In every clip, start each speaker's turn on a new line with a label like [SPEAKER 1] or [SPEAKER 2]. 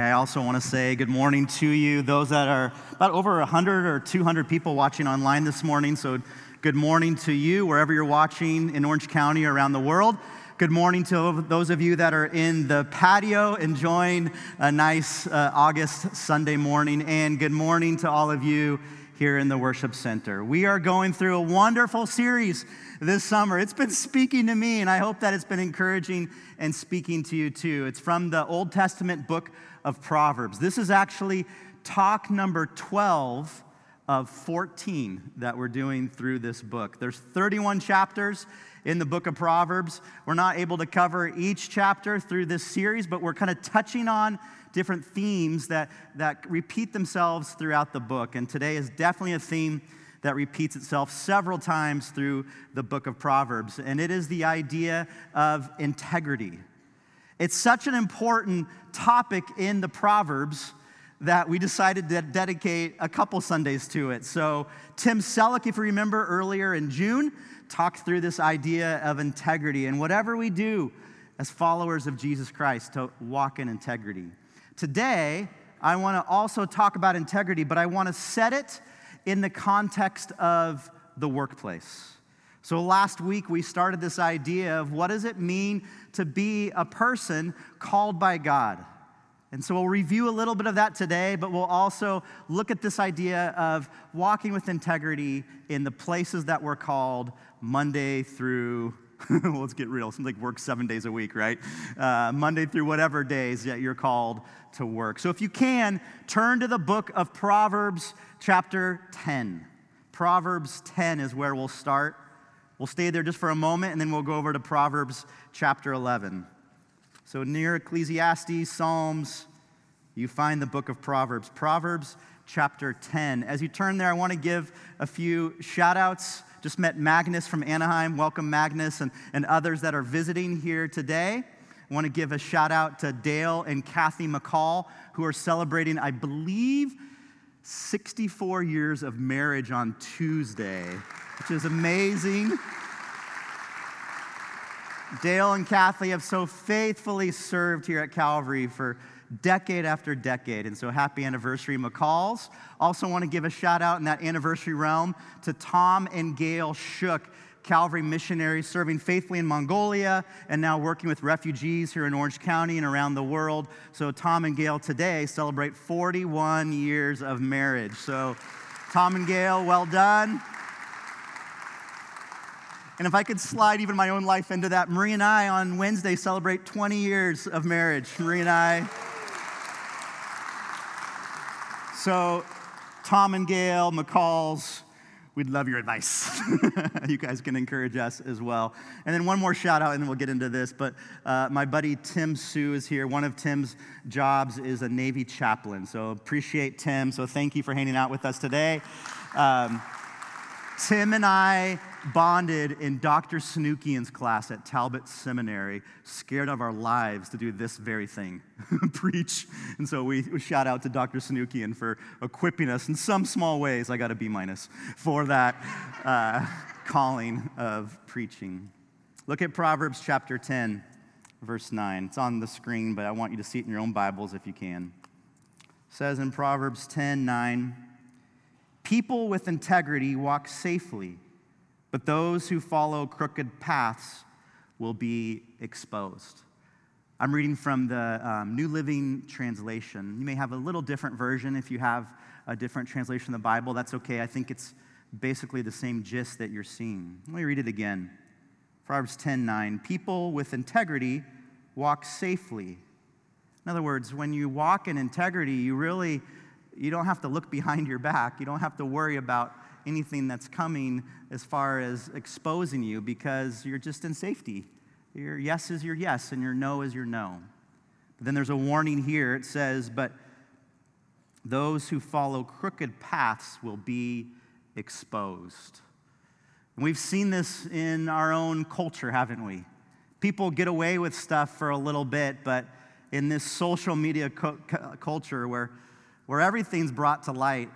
[SPEAKER 1] I also want to say good morning to you, those that are about over 100 or 200 people watching online this morning. So, good morning to you, wherever you're watching in Orange County or around the world. Good morning to those of you that are in the patio enjoying a nice uh, August Sunday morning. And good morning to all of you here in the worship center. We are going through a wonderful series this summer. It's been speaking to me, and I hope that it's been encouraging and speaking to you too. It's from the Old Testament book of Proverbs. This is actually talk number 12 of 14 that we're doing through this book. There's 31 chapters in the book of Proverbs. We're not able to cover each chapter through this series, but we're kind of touching on different themes that, that repeat themselves throughout the book. And today is definitely a theme that repeats itself several times through the book of Proverbs. And it is the idea of integrity. It's such an important topic in the Proverbs that we decided to dedicate a couple Sundays to it. So, Tim Selleck, if you remember earlier in June, talked through this idea of integrity and whatever we do as followers of Jesus Christ to walk in integrity. Today, I want to also talk about integrity, but I want to set it in the context of the workplace. So last week we started this idea of what does it mean to be a person called by God? And so we'll review a little bit of that today, but we'll also look at this idea of walking with integrity in the places that we're called Monday through well, let's get real. Seems like work seven days a week, right? Uh, Monday through whatever days that you're called to work. So if you can, turn to the book of Proverbs, chapter 10. Proverbs 10 is where we'll start. We'll stay there just for a moment, and then we'll go over to Proverbs chapter 11. So near Ecclesiastes, Psalms, you find the book of Proverbs. Proverbs chapter 10. As you turn there, I want to give a few shout outs just met Magnus from Anaheim. Welcome, Magnus, and, and others that are visiting here today. I want to give a shout out to Dale and Kathy McCall, who are celebrating, I believe, 64 years of marriage on Tuesday, which is amazing. Dale and Kathy have so faithfully served here at Calvary for decade after decade. And so happy anniversary, McCalls. Also, want to give a shout out in that anniversary realm to Tom and Gail Shook. Calvary missionaries serving faithfully in Mongolia and now working with refugees here in Orange County and around the world. So, Tom and Gail today celebrate 41 years of marriage. So, Tom and Gail, well done. And if I could slide even my own life into that, Marie and I on Wednesday celebrate 20 years of marriage. Marie and I. So, Tom and Gail, McCall's, we'd love your advice. you guys can encourage us as well. And then one more shout out, and then we'll get into this. But uh, my buddy Tim Sue is here. One of Tim's jobs is a Navy chaplain. So appreciate Tim. So thank you for hanging out with us today. Um, Tim and I bonded in Dr. Sunukjian's class at Talbot Seminary, scared of our lives to do this very thing preach. And so we, shout out to Dr. Sanukian for equipping us in some small ways. I got a B minus for that uh, calling of preaching. Look at Proverbs chapter 10, verse 9. It's on the screen, but I want you to see it in your own Bibles if you can. It says in Proverbs 10 9, People with integrity walk safely but those who follow crooked paths will be exposed. I'm reading from the um, New Living Translation. You may have a little different version if you have a different translation of the Bible. That's okay. I think it's basically the same gist that you're seeing. Let me read it again. Proverbs 10:9. People with integrity walk safely. In other words, when you walk in integrity, you really you don't have to look behind your back. You don't have to worry about anything that's coming as far as exposing you because you're just in safety. Your yes is your yes and your no is your no. But then there's a warning here. It says, But those who follow crooked paths will be exposed. And we've seen this in our own culture, haven't we? People get away with stuff for a little bit, but in this social media culture where, where everything's brought to light,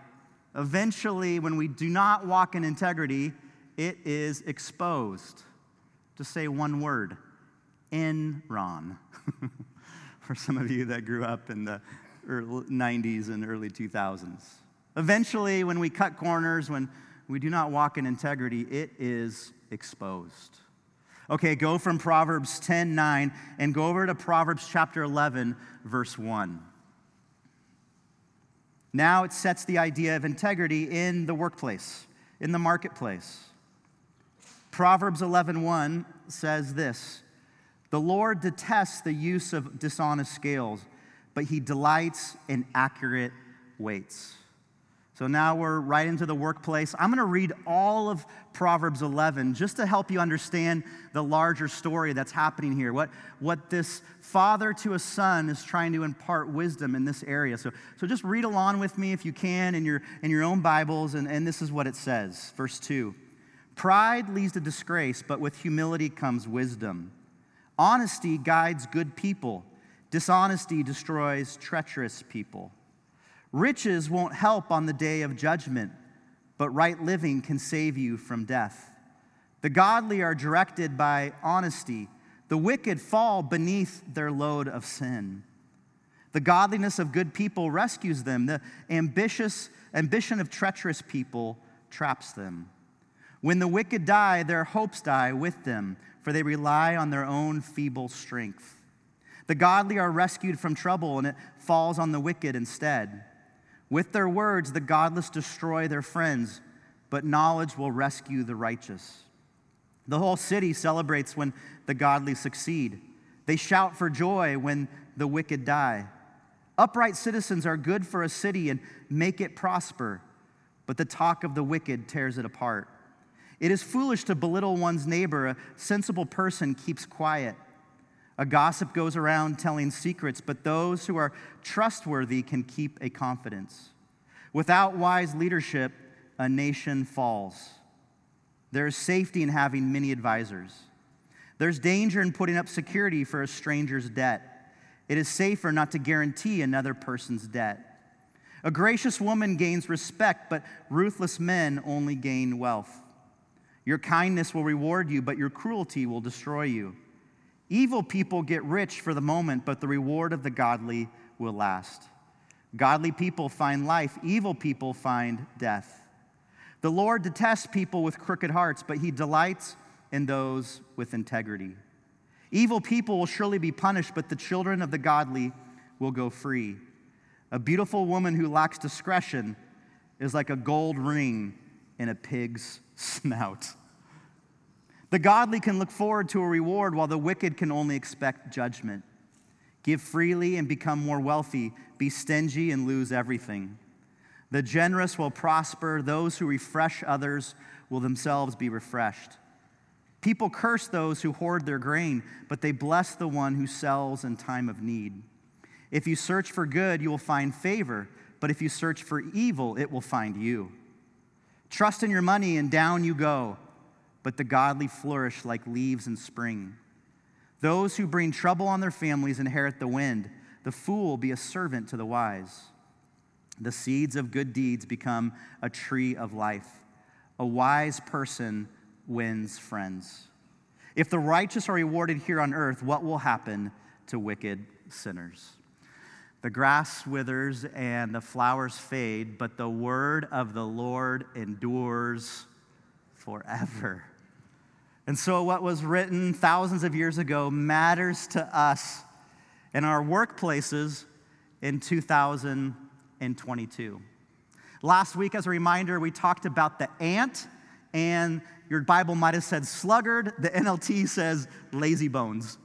[SPEAKER 1] eventually, when we do not walk in integrity, it is exposed. To say one word Enron. for some of you that grew up in the early 90s and early 2000s. Eventually, when we cut corners, when we do not walk in integrity, it is exposed. Okay, go from Proverbs 10 9 and go over to Proverbs chapter 11, verse 1. Now it sets the idea of integrity in the workplace, in the marketplace. Proverbs 11:1 says this: "The Lord detests the use of dishonest scales, but he delights in accurate weights." So now we're right into the workplace. I'm going to read all of Proverbs 11 just to help you understand the larger story that's happening here. What, what this father to a son is trying to impart wisdom in this area. So, so just read along with me if you can in your, in your own Bibles, and, and this is what it says. Verse 2 Pride leads to disgrace, but with humility comes wisdom. Honesty guides good people, dishonesty destroys treacherous people. Riches won't help on the day of judgment, but right living can save you from death. The godly are directed by honesty, the wicked fall beneath their load of sin. The godliness of good people rescues them, the ambitious ambition of treacherous people traps them. When the wicked die, their hopes die with them, for they rely on their own feeble strength. The godly are rescued from trouble, and it falls on the wicked instead. With their words, the godless destroy their friends, but knowledge will rescue the righteous. The whole city celebrates when the godly succeed. They shout for joy when the wicked die. Upright citizens are good for a city and make it prosper, but the talk of the wicked tears it apart. It is foolish to belittle one's neighbor. A sensible person keeps quiet. A gossip goes around telling secrets, but those who are trustworthy can keep a confidence. Without wise leadership, a nation falls. There is safety in having many advisors. There's danger in putting up security for a stranger's debt. It is safer not to guarantee another person's debt. A gracious woman gains respect, but ruthless men only gain wealth. Your kindness will reward you, but your cruelty will destroy you. Evil people get rich for the moment, but the reward of the godly will last. Godly people find life, evil people find death. The Lord detests people with crooked hearts, but he delights in those with integrity. Evil people will surely be punished, but the children of the godly will go free. A beautiful woman who lacks discretion is like a gold ring in a pig's snout. The godly can look forward to a reward, while the wicked can only expect judgment. Give freely and become more wealthy, be stingy and lose everything. The generous will prosper, those who refresh others will themselves be refreshed. People curse those who hoard their grain, but they bless the one who sells in time of need. If you search for good, you will find favor, but if you search for evil, it will find you. Trust in your money, and down you go but the godly flourish like leaves in spring. Those who bring trouble on their families inherit the wind. The fool be a servant to the wise. The seeds of good deeds become a tree of life. A wise person wins friends. If the righteous are rewarded here on earth, what will happen to wicked sinners? The grass withers and the flowers fade, but the word of the Lord endures forever. And so, what was written thousands of years ago matters to us in our workplaces in 2022. Last week, as a reminder, we talked about the ant, and your Bible might have said sluggard, the NLT says lazy bones.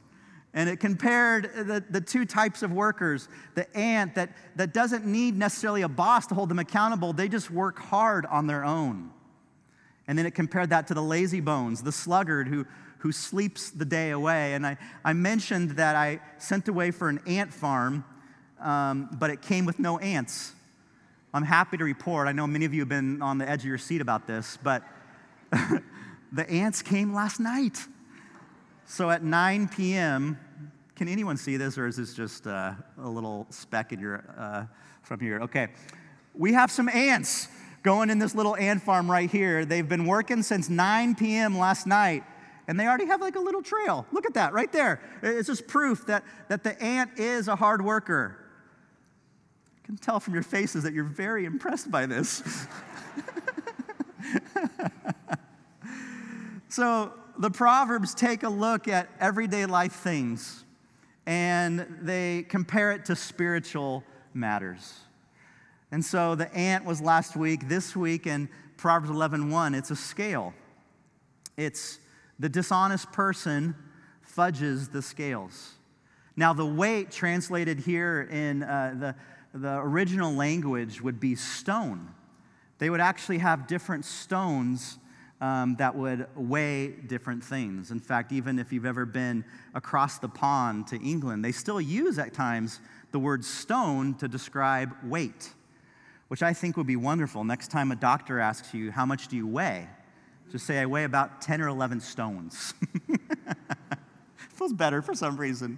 [SPEAKER 1] And it compared the, the two types of workers the ant that, that doesn't need necessarily a boss to hold them accountable, they just work hard on their own. And then it compared that to the lazy bones, the sluggard who, who sleeps the day away. And I, I mentioned that I sent away for an ant farm, um, but it came with no ants. I'm happy to report, I know many of you have been on the edge of your seat about this, but the ants came last night. So at 9 p.m., can anyone see this, or is this just uh, a little speck in your, uh, from here? Okay. We have some ants going in this little ant farm right here. They've been working since 9 p.m. last night, and they already have like a little trail. Look at that right there. It's just proof that, that the ant is a hard worker. I can tell from your faces that you're very impressed by this. so the Proverbs take a look at everyday life things and they compare it to spiritual matters. And so the ant was last week. This week in Proverbs 11:1, it's a scale. It's the dishonest person fudges the scales. Now, the weight translated here in uh, the, the original language would be stone. They would actually have different stones um, that would weigh different things. In fact, even if you've ever been across the pond to England, they still use at times the word stone to describe weight, which I think would be wonderful. Next time a doctor asks you, How much do you weigh? Just say, I weigh about 10 or 11 stones. Feels better for some reason.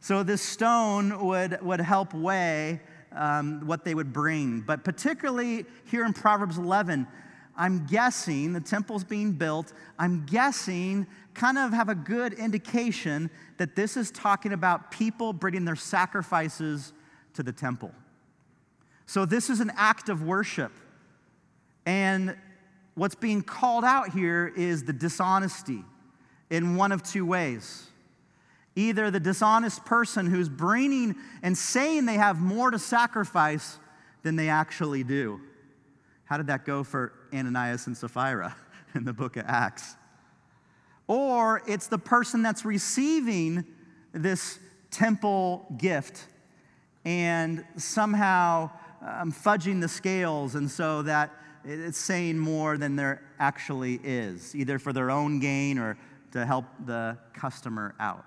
[SPEAKER 1] So, this stone would, would help weigh um, what they would bring. But particularly here in Proverbs 11, I'm guessing the temple's being built. I'm guessing, kind of have a good indication that this is talking about people bringing their sacrifices to the temple. So, this is an act of worship. And what's being called out here is the dishonesty in one of two ways. Either the dishonest person who's bringing and saying they have more to sacrifice than they actually do. How did that go for Ananias and Sapphira in the book of Acts? Or it's the person that's receiving this temple gift and somehow um, fudging the scales, and so that it's saying more than there actually is, either for their own gain or to help the customer out.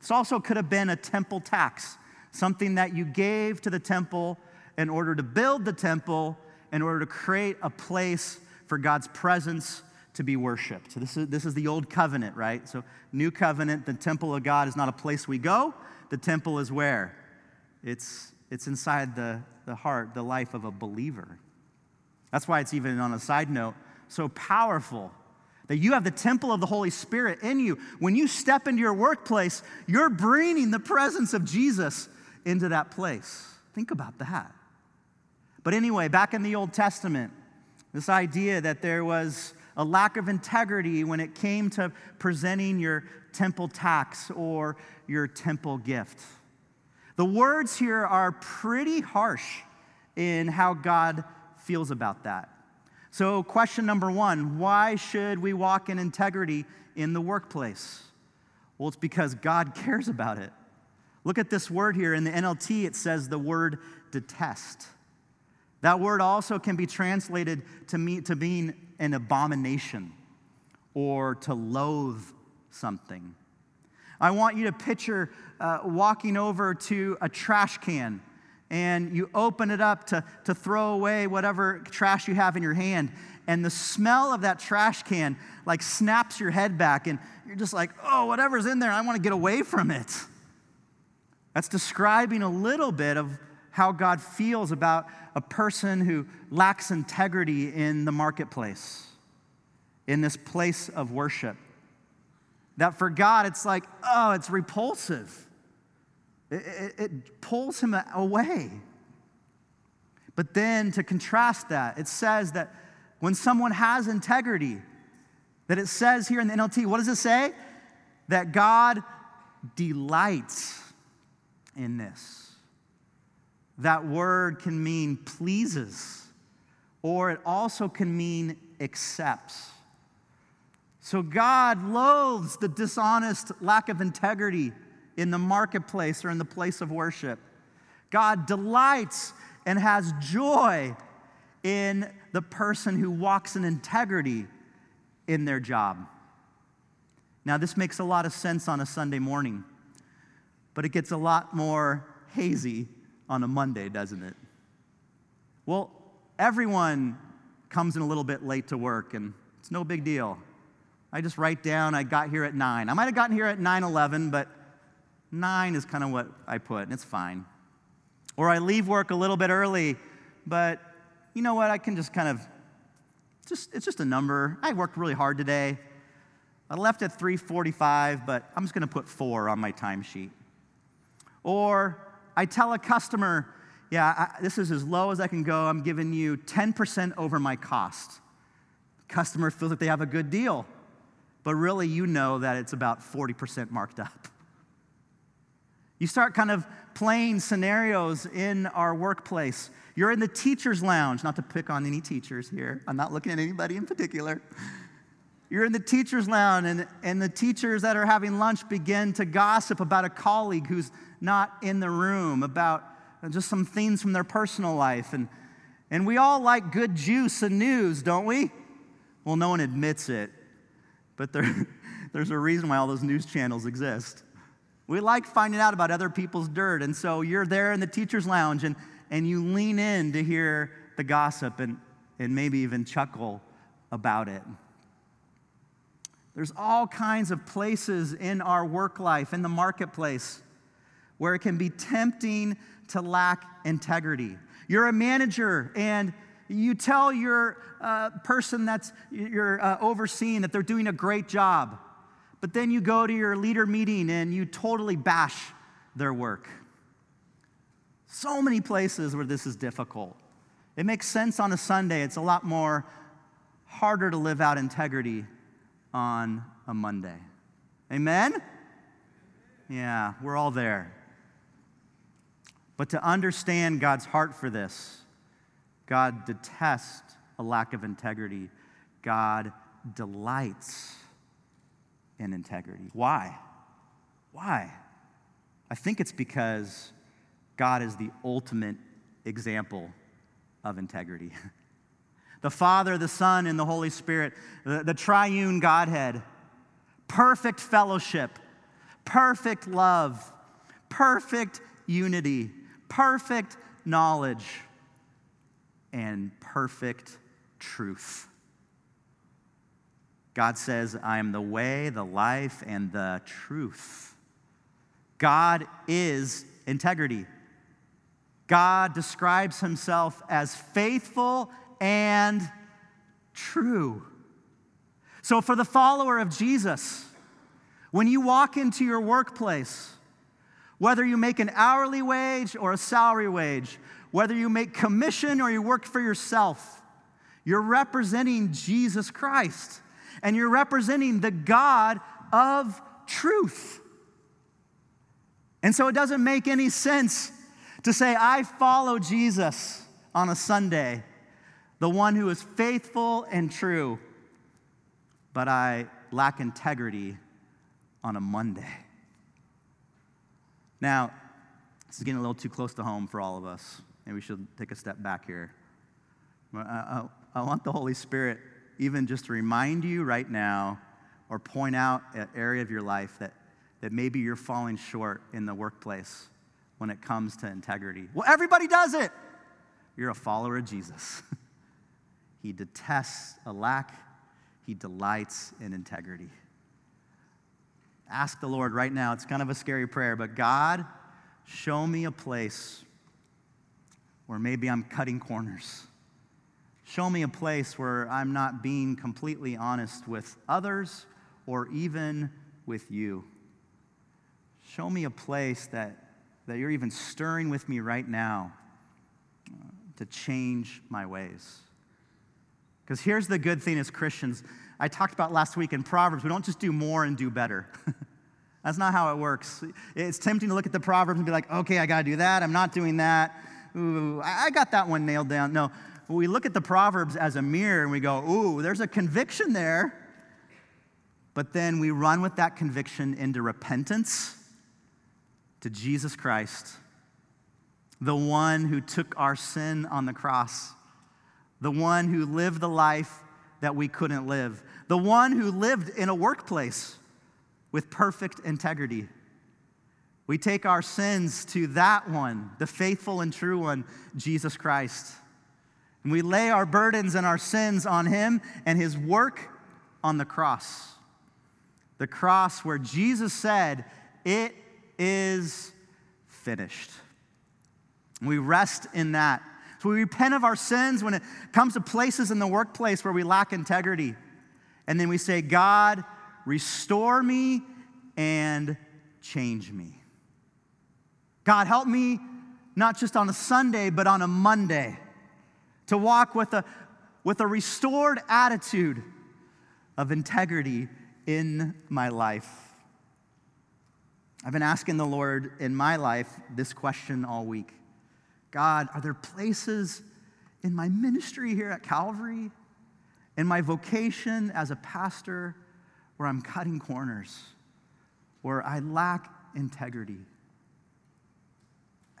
[SPEAKER 1] This also could have been a temple tax, something that you gave to the temple in order to build the temple, in order to create a place for God's presence to be worshiped. This is, this is the old covenant, right? So, new covenant, the temple of God is not a place we go, the temple is where? It's, it's inside the, the heart, the life of a believer. That's why it's even on a side note so powerful that you have the temple of the Holy Spirit in you. When you step into your workplace, you're bringing the presence of Jesus into that place. Think about that. But anyway, back in the Old Testament, this idea that there was a lack of integrity when it came to presenting your temple tax or your temple gift. The words here are pretty harsh in how God feels about that. So, question number one why should we walk in integrity in the workplace? Well, it's because God cares about it. Look at this word here. In the NLT, it says the word detest. That word also can be translated to, mean, to being an abomination or to loathe something. I want you to picture uh, walking over to a trash can and you open it up to, to throw away whatever trash you have in your hand and the smell of that trash can like snaps your head back and you're just like oh whatever's in there i want to get away from it. That's describing a little bit of how god feels about a person who lacks integrity in the marketplace in this place of worship that for god it's like oh it's repulsive it, it, it pulls him away. But then to contrast that, it says that when someone has integrity, that it says here in the NLT, what does it say? That God delights in this. That word can mean pleases, or it also can mean accepts. So God loathes the dishonest lack of integrity in the marketplace or in the place of worship. God delights and has joy in the person who walks in integrity in their job. Now, this makes a lot of sense on a Sunday morning, but it gets a lot more hazy on a Monday, doesn't it? Well, everyone comes in a little bit late to work, and it's no big deal. I just write down I got here at 9. I might have gotten here at 9:11, but Nine is kind of what I put, and it's fine. Or I leave work a little bit early, but you know what? I can just kind of, just it's just a number. I worked really hard today. I left at 3:45, but I'm just going to put 4 on my timesheet. Or I tell a customer, yeah, I, this is as low as I can go. I'm giving you 10% over my cost. Customer feels like they have a good deal, but really you know that it's about 40% marked up. You start kind of playing scenarios in our workplace. You're in the teacher's lounge, not to pick on any teachers here. I'm not looking at anybody in particular. You're in the teacher's lounge, and, and the teachers that are having lunch begin to gossip about a colleague who's not in the room, about just some things from their personal life. And, and we all like good juice and news, don't we? Well, no one admits it, but there, there's a reason why all those news channels exist. We like finding out about other people's dirt. And so you're there in the teacher's lounge and, and you lean in to hear the gossip and, and maybe even chuckle about it. There's all kinds of places in our work life, in the marketplace, where it can be tempting to lack integrity. You're a manager and you tell your uh, person that's you're uh, overseeing that they're doing a great job. But then you go to your leader meeting and you totally bash their work. So many places where this is difficult. It makes sense on a Sunday, it's a lot more harder to live out integrity on a Monday. Amen? Yeah, we're all there. But to understand God's heart for this, God detests a lack of integrity. God delights in integrity. Why? Why? I think it's because God is the ultimate example of integrity. the Father, the Son, and the Holy Spirit, the, the triune Godhead, perfect fellowship, perfect love, perfect unity, perfect knowledge, and perfect truth. God says, I am the way, the life, and the truth. God is integrity. God describes himself as faithful and true. So, for the follower of Jesus, when you walk into your workplace, whether you make an hourly wage or a salary wage, whether you make commission or you work for yourself, you're representing Jesus Christ and you're representing the God of truth. And so it doesn't make any sense to say, I follow Jesus on a Sunday, the one who is faithful and true, but I lack integrity on a Monday. Now, this is getting a little too close to home for all of us. Maybe we should take a step back here. I, I, I want the Holy Spirit even just to remind you right now or point out an area of your life that, that maybe you're falling short in the workplace when it comes to integrity. Well, everybody does it. You're a follower of Jesus. he detests a lack, he delights in integrity. Ask the Lord right now. It's kind of a scary prayer, but God, show me a place where maybe I'm cutting corners Show me a place where I'm not being completely honest with others or even with you. Show me a place that, that you're even stirring with me right now uh, to change my ways. Because here's the good thing as Christians I talked about last week in Proverbs, we don't just do more and do better. That's not how it works. It's tempting to look at the Proverbs and be like, okay, I got to do that. I'm not doing that. Ooh, I got that one nailed down. No, we look at the Proverbs as a mirror and we go, ooh, there's a conviction there. But then we run with that conviction into repentance to Jesus Christ, the one who took our sin on the cross, the one who lived the life that we couldn't live, the one who lived in a workplace with perfect integrity. We take our sins to that one, the faithful and true one, Jesus Christ. And we lay our burdens and our sins on him and his work on the cross. The cross where Jesus said, It is finished. We rest in that. So we repent of our sins when it comes to places in the workplace where we lack integrity. And then we say, God, restore me and change me. God, help me not just on a Sunday, but on a Monday to walk with a, with a restored attitude of integrity in my life. I've been asking the Lord in my life this question all week God, are there places in my ministry here at Calvary, in my vocation as a pastor, where I'm cutting corners, where I lack integrity?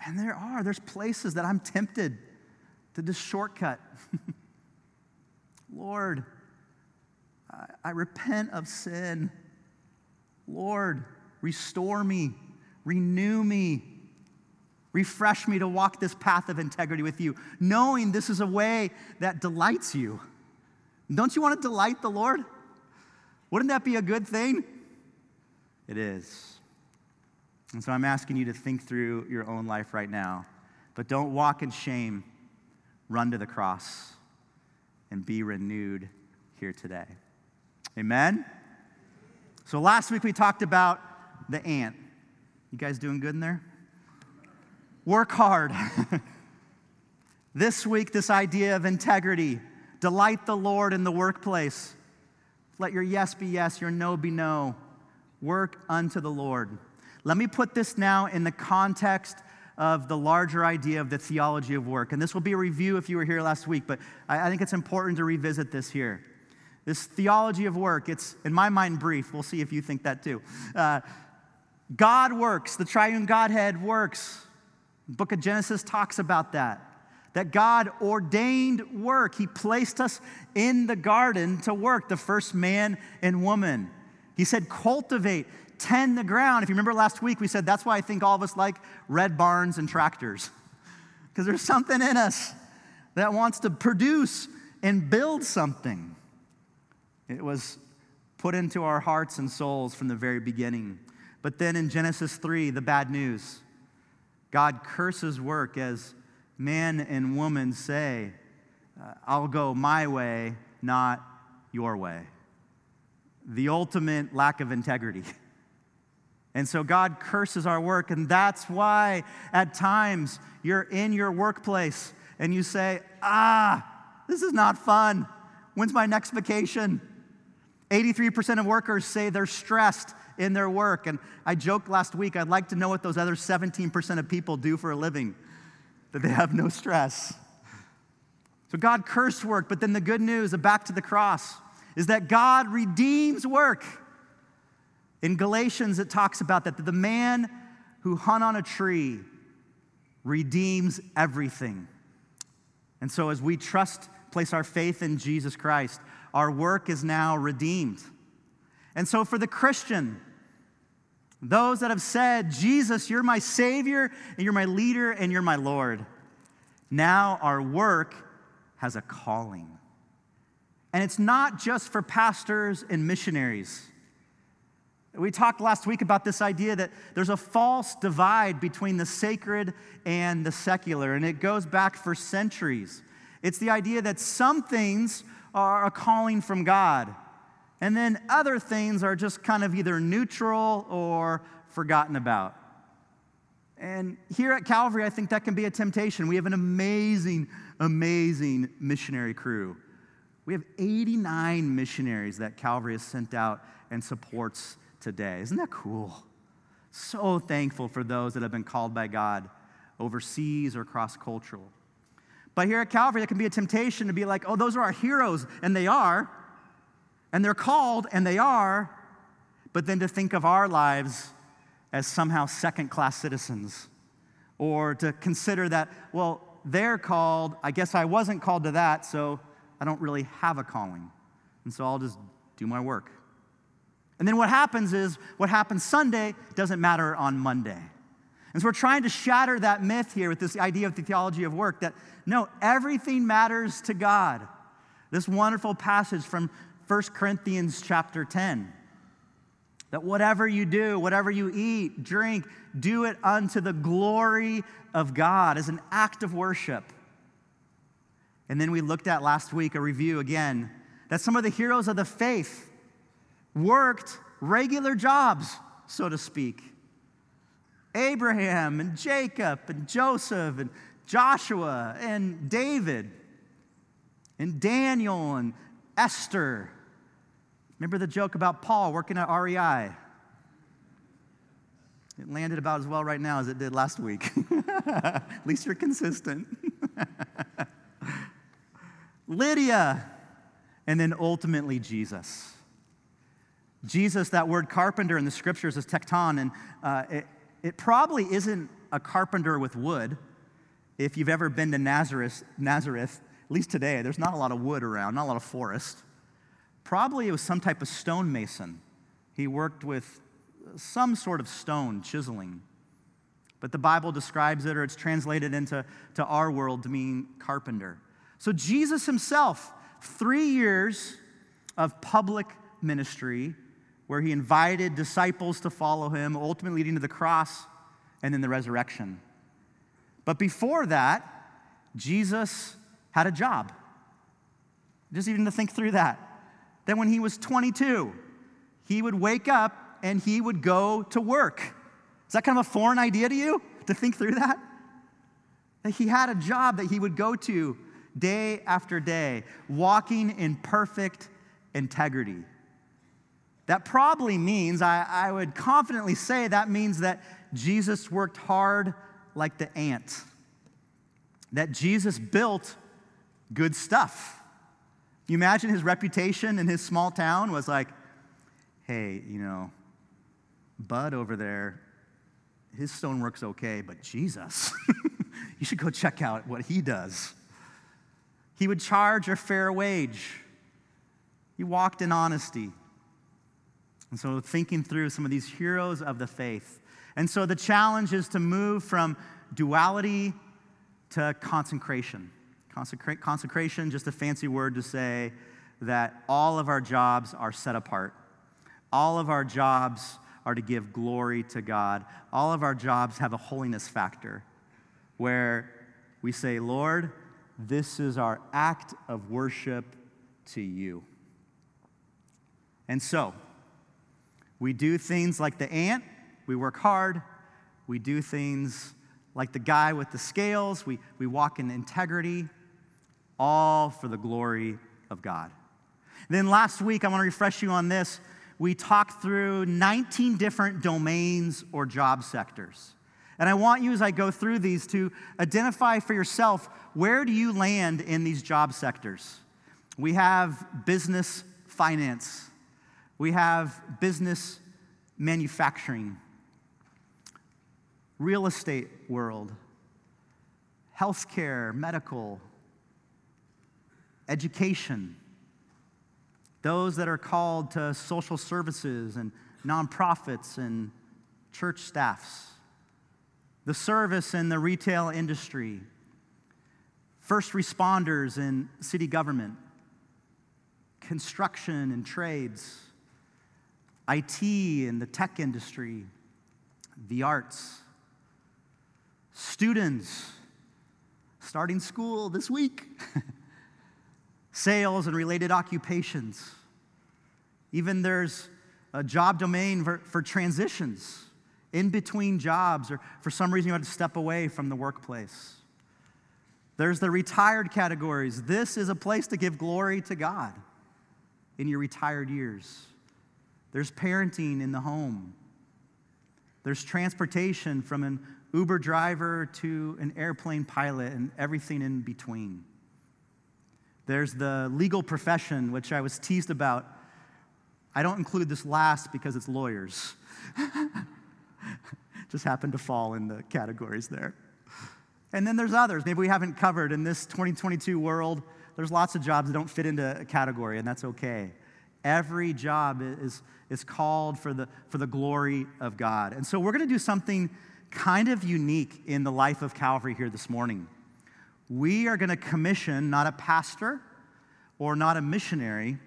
[SPEAKER 1] And there are, there's places that I'm tempted to just shortcut. Lord, I, I repent of sin. Lord, restore me, renew me, refresh me to walk this path of integrity with you, knowing this is a way that delights you. Don't you want to delight the Lord? Wouldn't that be a good thing? It is. And so I'm asking you to think through your own life right now. But don't walk in shame. Run to the cross and be renewed here today. Amen? So last week we talked about the ant. You guys doing good in there? Work hard. this week, this idea of integrity. Delight the Lord in the workplace. Let your yes be yes, your no be no. Work unto the Lord. Let me put this now in the context of the larger idea of the theology of work. And this will be a review if you were here last week, but I, I think it's important to revisit this here. This theology of work, it's in my mind brief. We'll see if you think that too. Uh, God works, the triune Godhead works. The book of Genesis talks about that. That God ordained work. He placed us in the garden to work, the first man and woman. He said, cultivate, tend the ground. If you remember last week, we said that's why I think all of us like red barns and tractors. Because there's something in us that wants to produce and build something. It was put into our hearts and souls from the very beginning. But then in Genesis 3, the bad news God curses work as man and woman say, uh, I'll go my way, not your way. The ultimate lack of integrity. And so God curses our work, and that's why at times you're in your workplace and you say, Ah, this is not fun. When's my next vacation? 83% of workers say they're stressed in their work. And I joked last week, I'd like to know what those other 17% of people do for a living, that they have no stress. So God cursed work, but then the good news, back to the cross, is that God redeems work. In Galatians, it talks about that the man who hung on a tree redeems everything. And so, as we trust, place our faith in Jesus Christ, our work is now redeemed. And so, for the Christian, those that have said, Jesus, you're my Savior, and you're my leader, and you're my Lord, now our work has a calling. And it's not just for pastors and missionaries. We talked last week about this idea that there's a false divide between the sacred and the secular, and it goes back for centuries. It's the idea that some things are a calling from God, and then other things are just kind of either neutral or forgotten about. And here at Calvary, I think that can be a temptation. We have an amazing, amazing missionary crew. We have 89 missionaries that Calvary has sent out and supports today. Isn't that cool? So thankful for those that have been called by God overseas or cross cultural. But here at Calvary, there can be a temptation to be like, oh, those are our heroes, and they are, and they're called, and they are, but then to think of our lives as somehow second class citizens, or to consider that, well, they're called, I guess I wasn't called to that, so I don't really have a calling. And so I'll just do my work. And then what happens is what happens Sunday doesn't matter on Monday. And so we're trying to shatter that myth here with this idea of the theology of work that no, everything matters to God. This wonderful passage from 1 Corinthians chapter 10 that whatever you do, whatever you eat, drink, do it unto the glory of God as an act of worship. And then we looked at last week a review again that some of the heroes of the faith worked regular jobs, so to speak. Abraham and Jacob and Joseph and Joshua and David and Daniel and Esther. Remember the joke about Paul working at REI? It landed about as well right now as it did last week. at least you're consistent. Lydia, and then ultimately Jesus. Jesus, that word carpenter in the scriptures is tekton, and uh, it, it probably isn't a carpenter with wood. If you've ever been to Nazareth, Nazareth, at least today, there's not a lot of wood around, not a lot of forest. Probably it was some type of stonemason. He worked with some sort of stone, chiseling. But the Bible describes it, or it's translated into to our world to mean carpenter. So Jesus himself, three years of public ministry, where he invited disciples to follow him, ultimately leading to the cross and then the resurrection. But before that, Jesus had a job. Just even to think through that. Then when he was 22, he would wake up and he would go to work. Is that kind of a foreign idea to you to think through that? That he had a job that he would go to day after day, walking in perfect integrity. That probably means, I, I would confidently say, that means that Jesus worked hard like the ant, that Jesus built good stuff. You imagine his reputation in his small town was like, hey, you know, Bud over there, his stonework's okay, but Jesus, you should go check out what he does. He would charge a fair wage. He walked in honesty. And so, thinking through some of these heroes of the faith. And so, the challenge is to move from duality to consecration. Consecra- consecration, just a fancy word to say that all of our jobs are set apart. All of our jobs are to give glory to God. All of our jobs have a holiness factor where we say, Lord, this is our act of worship to you. And so, we do things like the ant, we work hard. We do things like the guy with the scales, we, we walk in integrity, all for the glory of God. Then last week, I want to refresh you on this. We talked through 19 different domains or job sectors. And I want you, as I go through these, to identify for yourself where do you land in these job sectors? We have business finance, we have business manufacturing, real estate world, healthcare, medical, education, those that are called to social services and nonprofits and church staffs, the service and the retail industry, first responders in city government, construction and trades IT and the tech industry, the arts, students starting school this week, sales and related occupations. Even there's a job domain for, for transitions in between jobs, or for some reason you had to step away from the workplace. There's the retired categories. This is a place to give glory to God in your retired years. There's parenting in the home. There's transportation from an Uber driver to an airplane pilot and everything in between. There's the legal profession, which I was teased about. I don't include this last because it's lawyers. Just happened to fall in the categories there. And then there's others. Maybe we haven't covered in this 2022 world. There's lots of jobs that don't fit into a category, and that's okay. Every job is, is called for the, for the glory of God. And so we're going to do something kind of unique in the life of Calvary here this morning. We are going to commission not a pastor or not a missionary,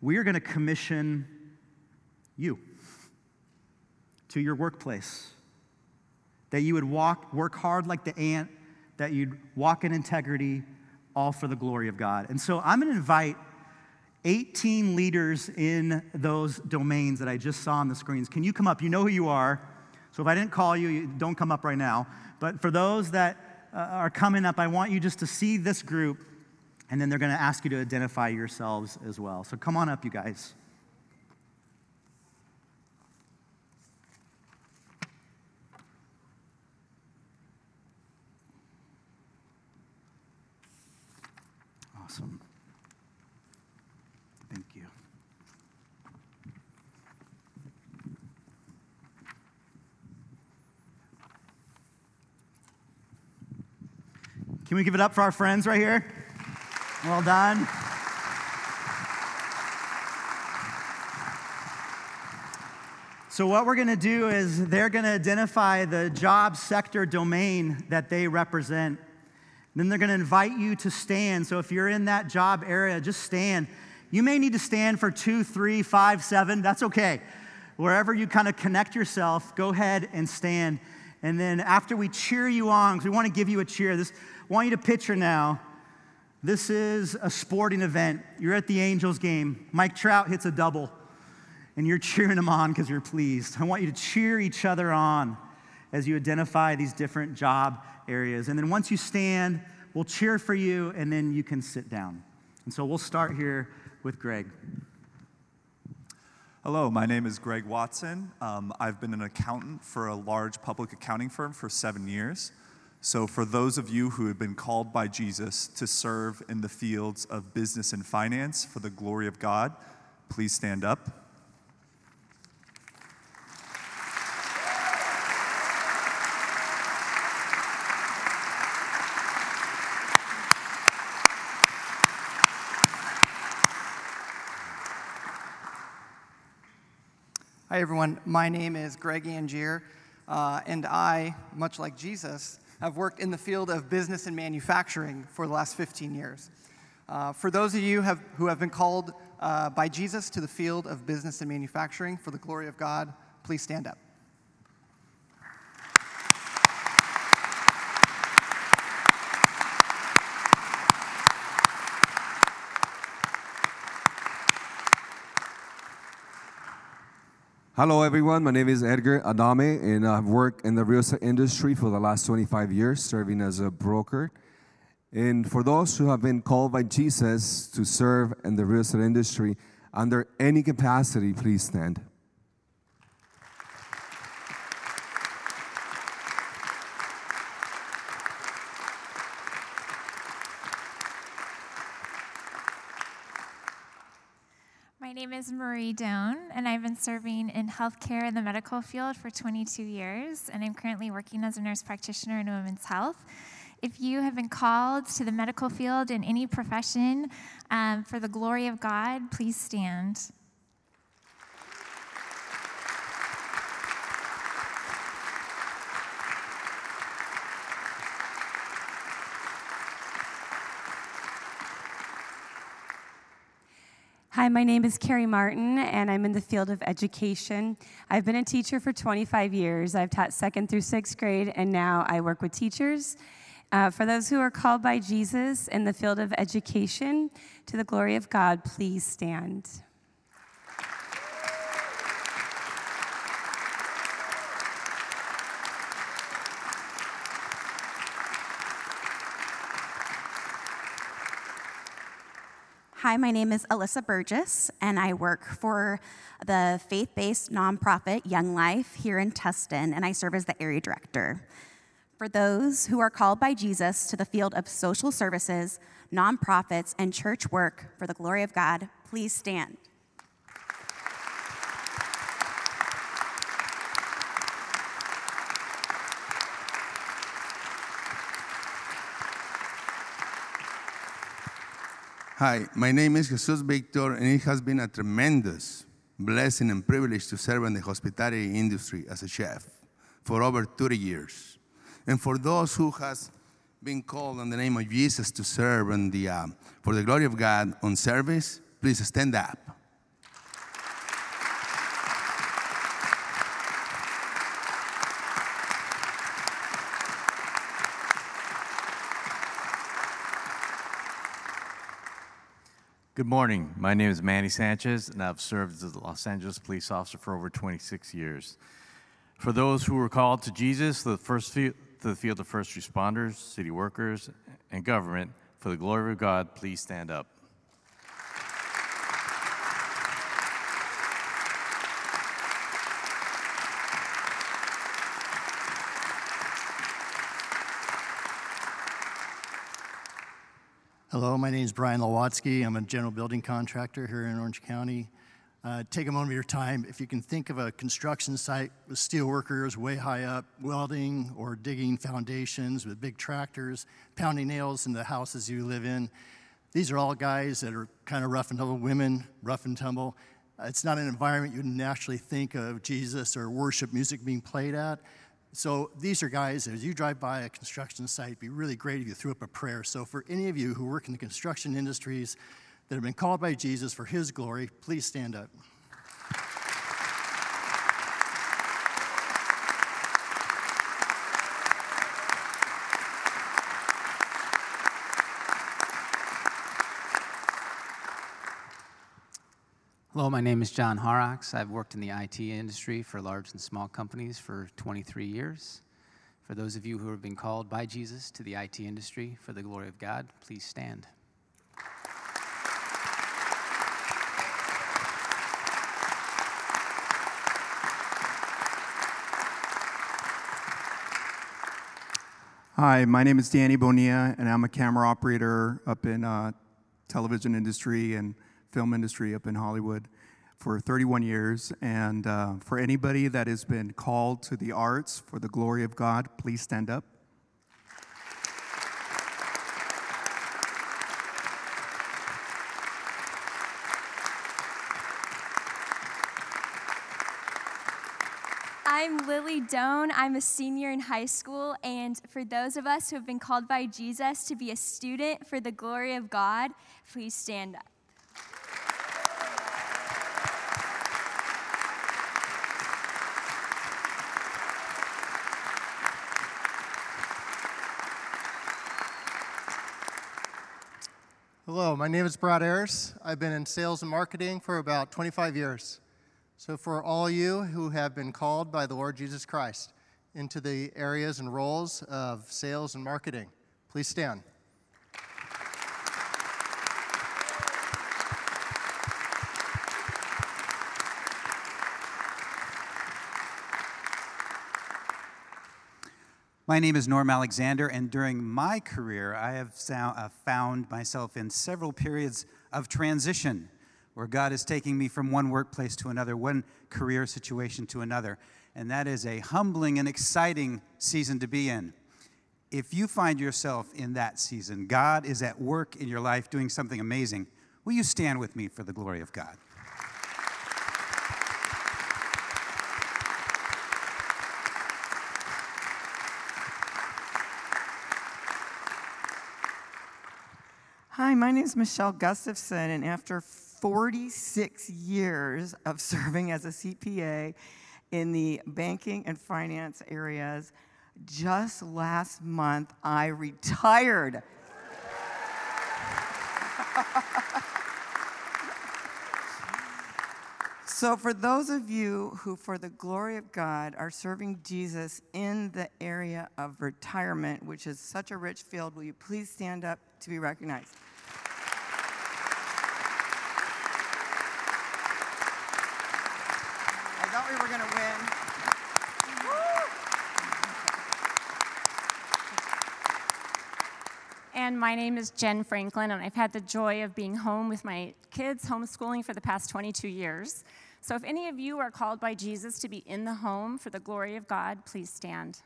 [SPEAKER 1] we are going to commission you to your workplace. That you would walk, work hard like the ant, that you'd walk in integrity, all for the glory of God. And so I'm going to invite 18 leaders in those domains that I just saw on the screens. Can you come up? You know who you are. So if I didn't call you, don't come up right now. But for those that uh, are coming up, I want you just to see this group, and then they're going to ask you to identify yourselves as well. So come on up, you guys. Awesome. Thank you. Can we give it up for our friends right here? Well done. So, what we're going to do is they're going to identify the job sector domain that they represent. Then they're going to invite you to stand. So, if you're in that job area, just stand. You may need to stand for two, three, five, seven. That's okay. Wherever you kind of connect yourself, go ahead and stand. And then after we cheer you on, because we want to give you a cheer, this, I want you to picture now this is a sporting event. You're at the Angels game. Mike Trout hits a double, and you're cheering him on because you're pleased. I want you to cheer each other on as you identify these different job areas. And then once you stand, we'll cheer for you, and then you can sit down. And so we'll start here with Greg.
[SPEAKER 2] Hello, my name is Greg Watson. Um, I've been an accountant for a large public accounting firm for seven years. So, for those of you who have been called by Jesus to serve in the fields of business and finance for the glory of God, please stand up.
[SPEAKER 3] Everyone. My name is Greg Angier, uh, and I, much like Jesus, have worked in the field of business and manufacturing for the last 15 years. Uh, for those of you have, who have been called uh, by Jesus to the field of business and manufacturing for the glory of God, please stand up.
[SPEAKER 4] Hello, everyone. My name is Edgar Adame, and I've worked in the real estate industry for the last 25 years, serving as a broker. And for those who have been called by Jesus to serve in the real estate industry under any capacity, please stand.
[SPEAKER 5] My name is Marie Doan, and I've been serving in healthcare in the medical field for 22 years, and I'm currently working as a nurse practitioner in women's health. If you have been called to the medical field in any profession um, for the glory of God, please stand.
[SPEAKER 6] Hi, my name is Carrie Martin, and I'm in the field of education. I've been a teacher for 25 years. I've taught second through sixth grade, and now I work with teachers. Uh, for those who are called by Jesus in the field of education to the glory of God, please stand.
[SPEAKER 7] Hi, my name is Alyssa Burgess, and I work for the faith based nonprofit Young Life here in Tustin, and I serve as the area director. For those who are called by Jesus to the field of social services, nonprofits, and church work for the glory of God, please stand.
[SPEAKER 8] Hi, my name is Jesus Victor, and it has been a tremendous blessing and privilege to serve in the hospitality industry as a chef for over 30 years. And for those who has been called in the name of Jesus to serve in the, uh, for the glory of God on service, please stand up.
[SPEAKER 9] Good morning. My name is Manny Sanchez, and I've served as a Los Angeles police officer for over 26 years. For those who were called to Jesus, the first the field of first responders, city workers, and government, for the glory of God, please stand up.
[SPEAKER 10] Hello, my name is Brian Lowatsky. I'm a general building contractor here in Orange County. Uh, take a moment of your time. If you can think of a construction site with steel workers way high up, welding or digging foundations with big tractors, pounding nails in the houses you live in, these are all guys that are kind of rough and tumble, women, rough and tumble. It's not an environment you'd naturally think of Jesus or worship music being played at. So these are guys, as you drive by a construction site, it'd be really great if you threw up a prayer. So for any of you who work in the construction industries that have been called by Jesus for his glory, please stand up.
[SPEAKER 11] Hello, my name is John Horrocks. I've worked in the IT industry for large and small companies for 23 years. For those of you who have been called by Jesus to the IT industry for the glory of God, please stand.
[SPEAKER 12] Hi, my name is Danny Bonilla, and I'm a camera operator up in uh, television industry and film industry up in Hollywood for 31 years. And uh, for anybody that has been called to the arts for the glory of God, please stand up.
[SPEAKER 13] I'm Lily Doan. I'm a senior in high school, and for those of us who have been called by Jesus to be a student for the glory of God, please stand up.
[SPEAKER 14] Hello, my name is Brad Ayers. I've been in sales and marketing for about 25 years. So, for all you who have been called by the Lord Jesus Christ into the areas and roles of sales and marketing, please stand.
[SPEAKER 15] My name is Norm Alexander, and during my career, I have uh, found myself in several periods of transition where God is taking me from one workplace to another, one career situation to another. And that is a humbling and exciting season to be in. If you find yourself in that season, God is at work in your life doing something amazing. Will you stand with me for the glory of God?
[SPEAKER 16] My name is Michelle Gustafson, and after 46 years of serving as a CPA in the banking and finance areas, just last month I retired. So, for those of you who, for the glory of God, are serving Jesus in the area of retirement, which is such a rich field, will you please stand up to be recognized? I thought we were going to win.
[SPEAKER 17] And my name is Jen Franklin, and I've had the joy of being home with my kids, homeschooling for the past 22 years. So if any of you are called by Jesus to be in the home for the glory of God, please stand.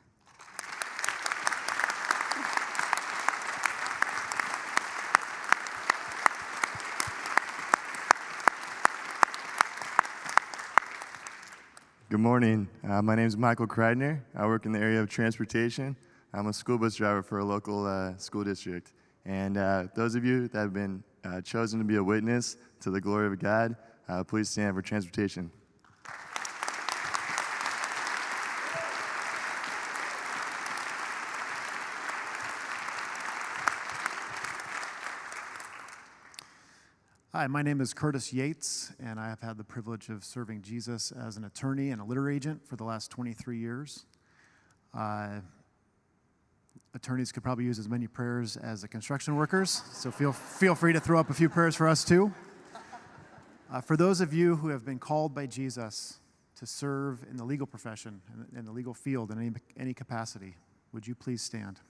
[SPEAKER 18] Good morning. Uh, my name is Michael Kreidner. I work in the area of transportation. I'm a school bus driver for a local uh, school district. And uh, those of you that have been uh, chosen to be a witness to the glory of God, uh, please stand for transportation.
[SPEAKER 19] Hi, my name is Curtis Yates, and I have had the privilege of serving Jesus as an attorney and a litter agent for the last 23 years. Uh, attorneys could probably use as many prayers as the construction workers, so feel, feel free to throw up a few prayers for us too. Uh, for those of you who have been called by Jesus to serve in the legal profession, in, the legal field, in any, any capacity, would you please stand?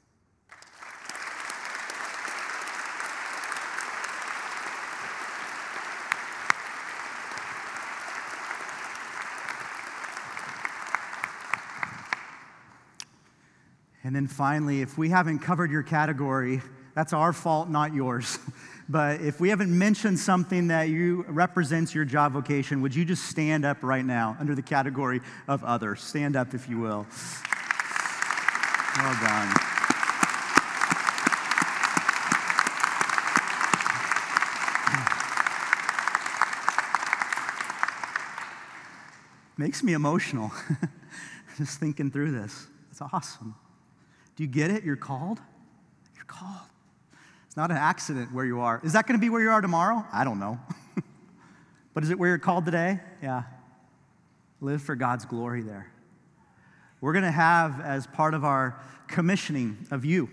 [SPEAKER 1] And then finally, if we haven't covered your category, that's our fault, not yours. but if we haven't mentioned something that you represents your job vocation, would you just stand up right now under the category of others? Stand up if you will. Well done. Makes me emotional just thinking through this. It's awesome. Do you get it? You're called? You're called. It's not an accident where you are. Is that going to be where you are tomorrow? I don't know. but is it where you're called today? Yeah. Live for God's glory there. We're going to have, as part of our commissioning of you,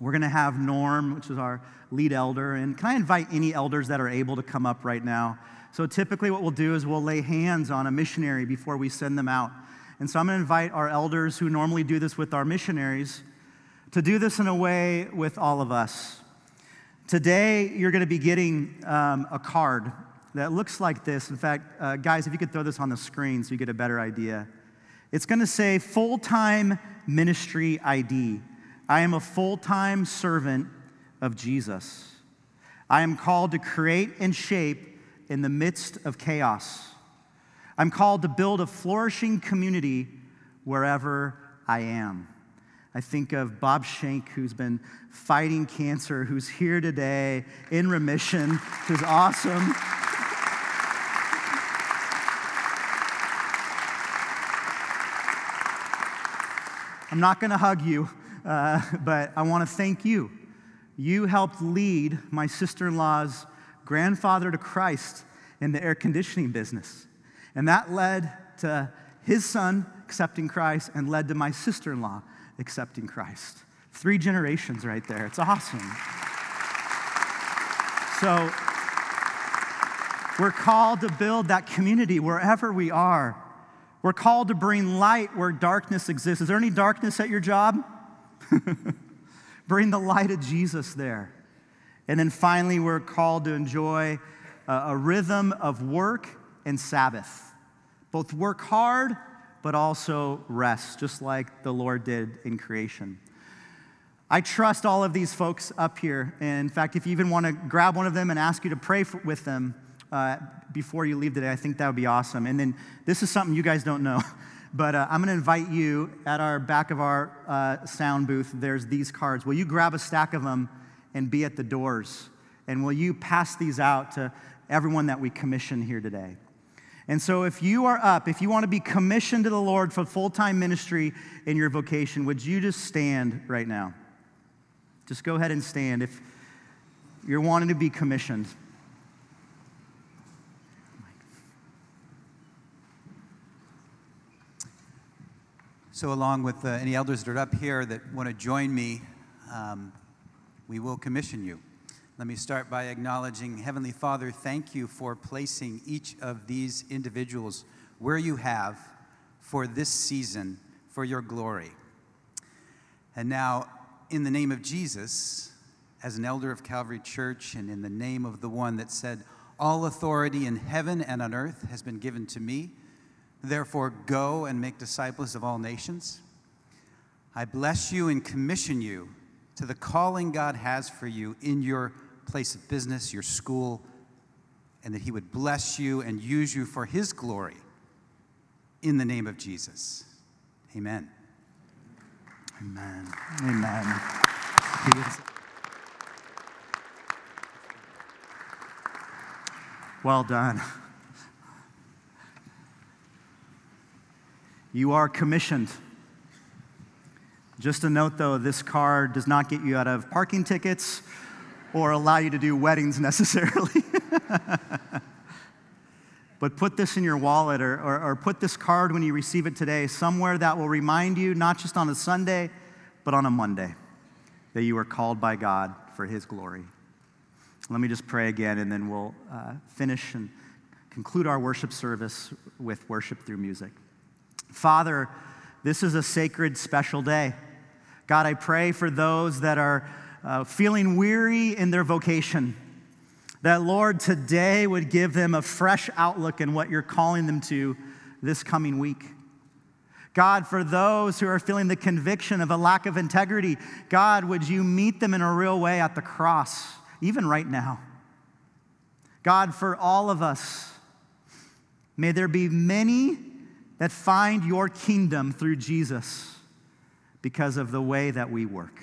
[SPEAKER 1] we're going to have Norm, which is our lead elder. And can I invite any elders that are able to come up right now? So typically, what we'll do is we'll lay hands on a missionary before we send them out. And so I'm going to invite our elders who normally do this with our missionaries to do this in a way with all of us. Today, you're going to be getting um, a card that looks like this. In fact, uh, guys, if you could throw this on the screen so you get a better idea. It's going to say full time ministry ID. I am a full time servant of Jesus. I am called to create and shape in the midst of chaos. I'm called to build a flourishing community wherever I am. I think of Bob Shank, who's been fighting cancer, who's here today in remission, who's awesome. I'm not going to hug you, uh, but I want to thank you. You helped lead my sister in law's grandfather to Christ in the air conditioning business. And that led to his son accepting Christ and led to my sister in law accepting Christ. Three generations right there. It's awesome. So, we're called to build that community wherever we are. We're called to bring light where darkness exists. Is there any darkness at your job? bring the light of Jesus there. And then finally, we're called to enjoy a, a rhythm of work and Sabbath. Both work hard, but also rest, just like the Lord did in creation. I trust all of these folks up here. And in fact, if you even want to grab one of them and ask you to pray for, with them uh, before you leave today, I think that would be awesome. And then this is something you guys don't know, but uh, I'm going to invite you at our back of our uh, sound booth. There's these cards. Will you grab a stack of them and be at the doors? And will you pass these out to everyone that we commission here today? And so, if you are up, if you want to be commissioned to the Lord for full time ministry in your vocation, would you just stand right now? Just go ahead and stand if you're wanting to be commissioned.
[SPEAKER 15] So, along with uh, any elders that are up here that want to join me, um, we will commission you. Let me start by acknowledging, Heavenly Father, thank you for placing each of these individuals where you have for this season for your glory. And now, in the name of Jesus, as an elder of Calvary Church, and in the name of the one that said, All authority in heaven and on earth has been given to me, therefore go and make disciples of all nations. I bless you and commission you to the calling God has for you in your place of business, your school, and that He would bless you and use you for His glory in the name of Jesus. Amen.
[SPEAKER 1] Amen. Amen. Well done. You are commissioned. Just a note though, this card does not get you out of parking tickets or allow you to do weddings necessarily. but put this in your wallet or, or, or, put this card when you receive it today somewhere that will remind you, not just on a Sunday, but on a Monday, that you are called by God for His glory. Let me just pray again, and then we'll uh, finish and conclude our worship service with worship through music. Father, this is a sacred, special day. God, I pray for those that are uh, feeling weary in their vocation, that, Lord, today would give them a fresh outlook in what you're calling them to this coming week. God, for those who are feeling the conviction of a lack of integrity, God, would you meet them in a real way at the cross, even right now? God, for all of us, may there be many that find your kingdom through Jesus because of the way that we work.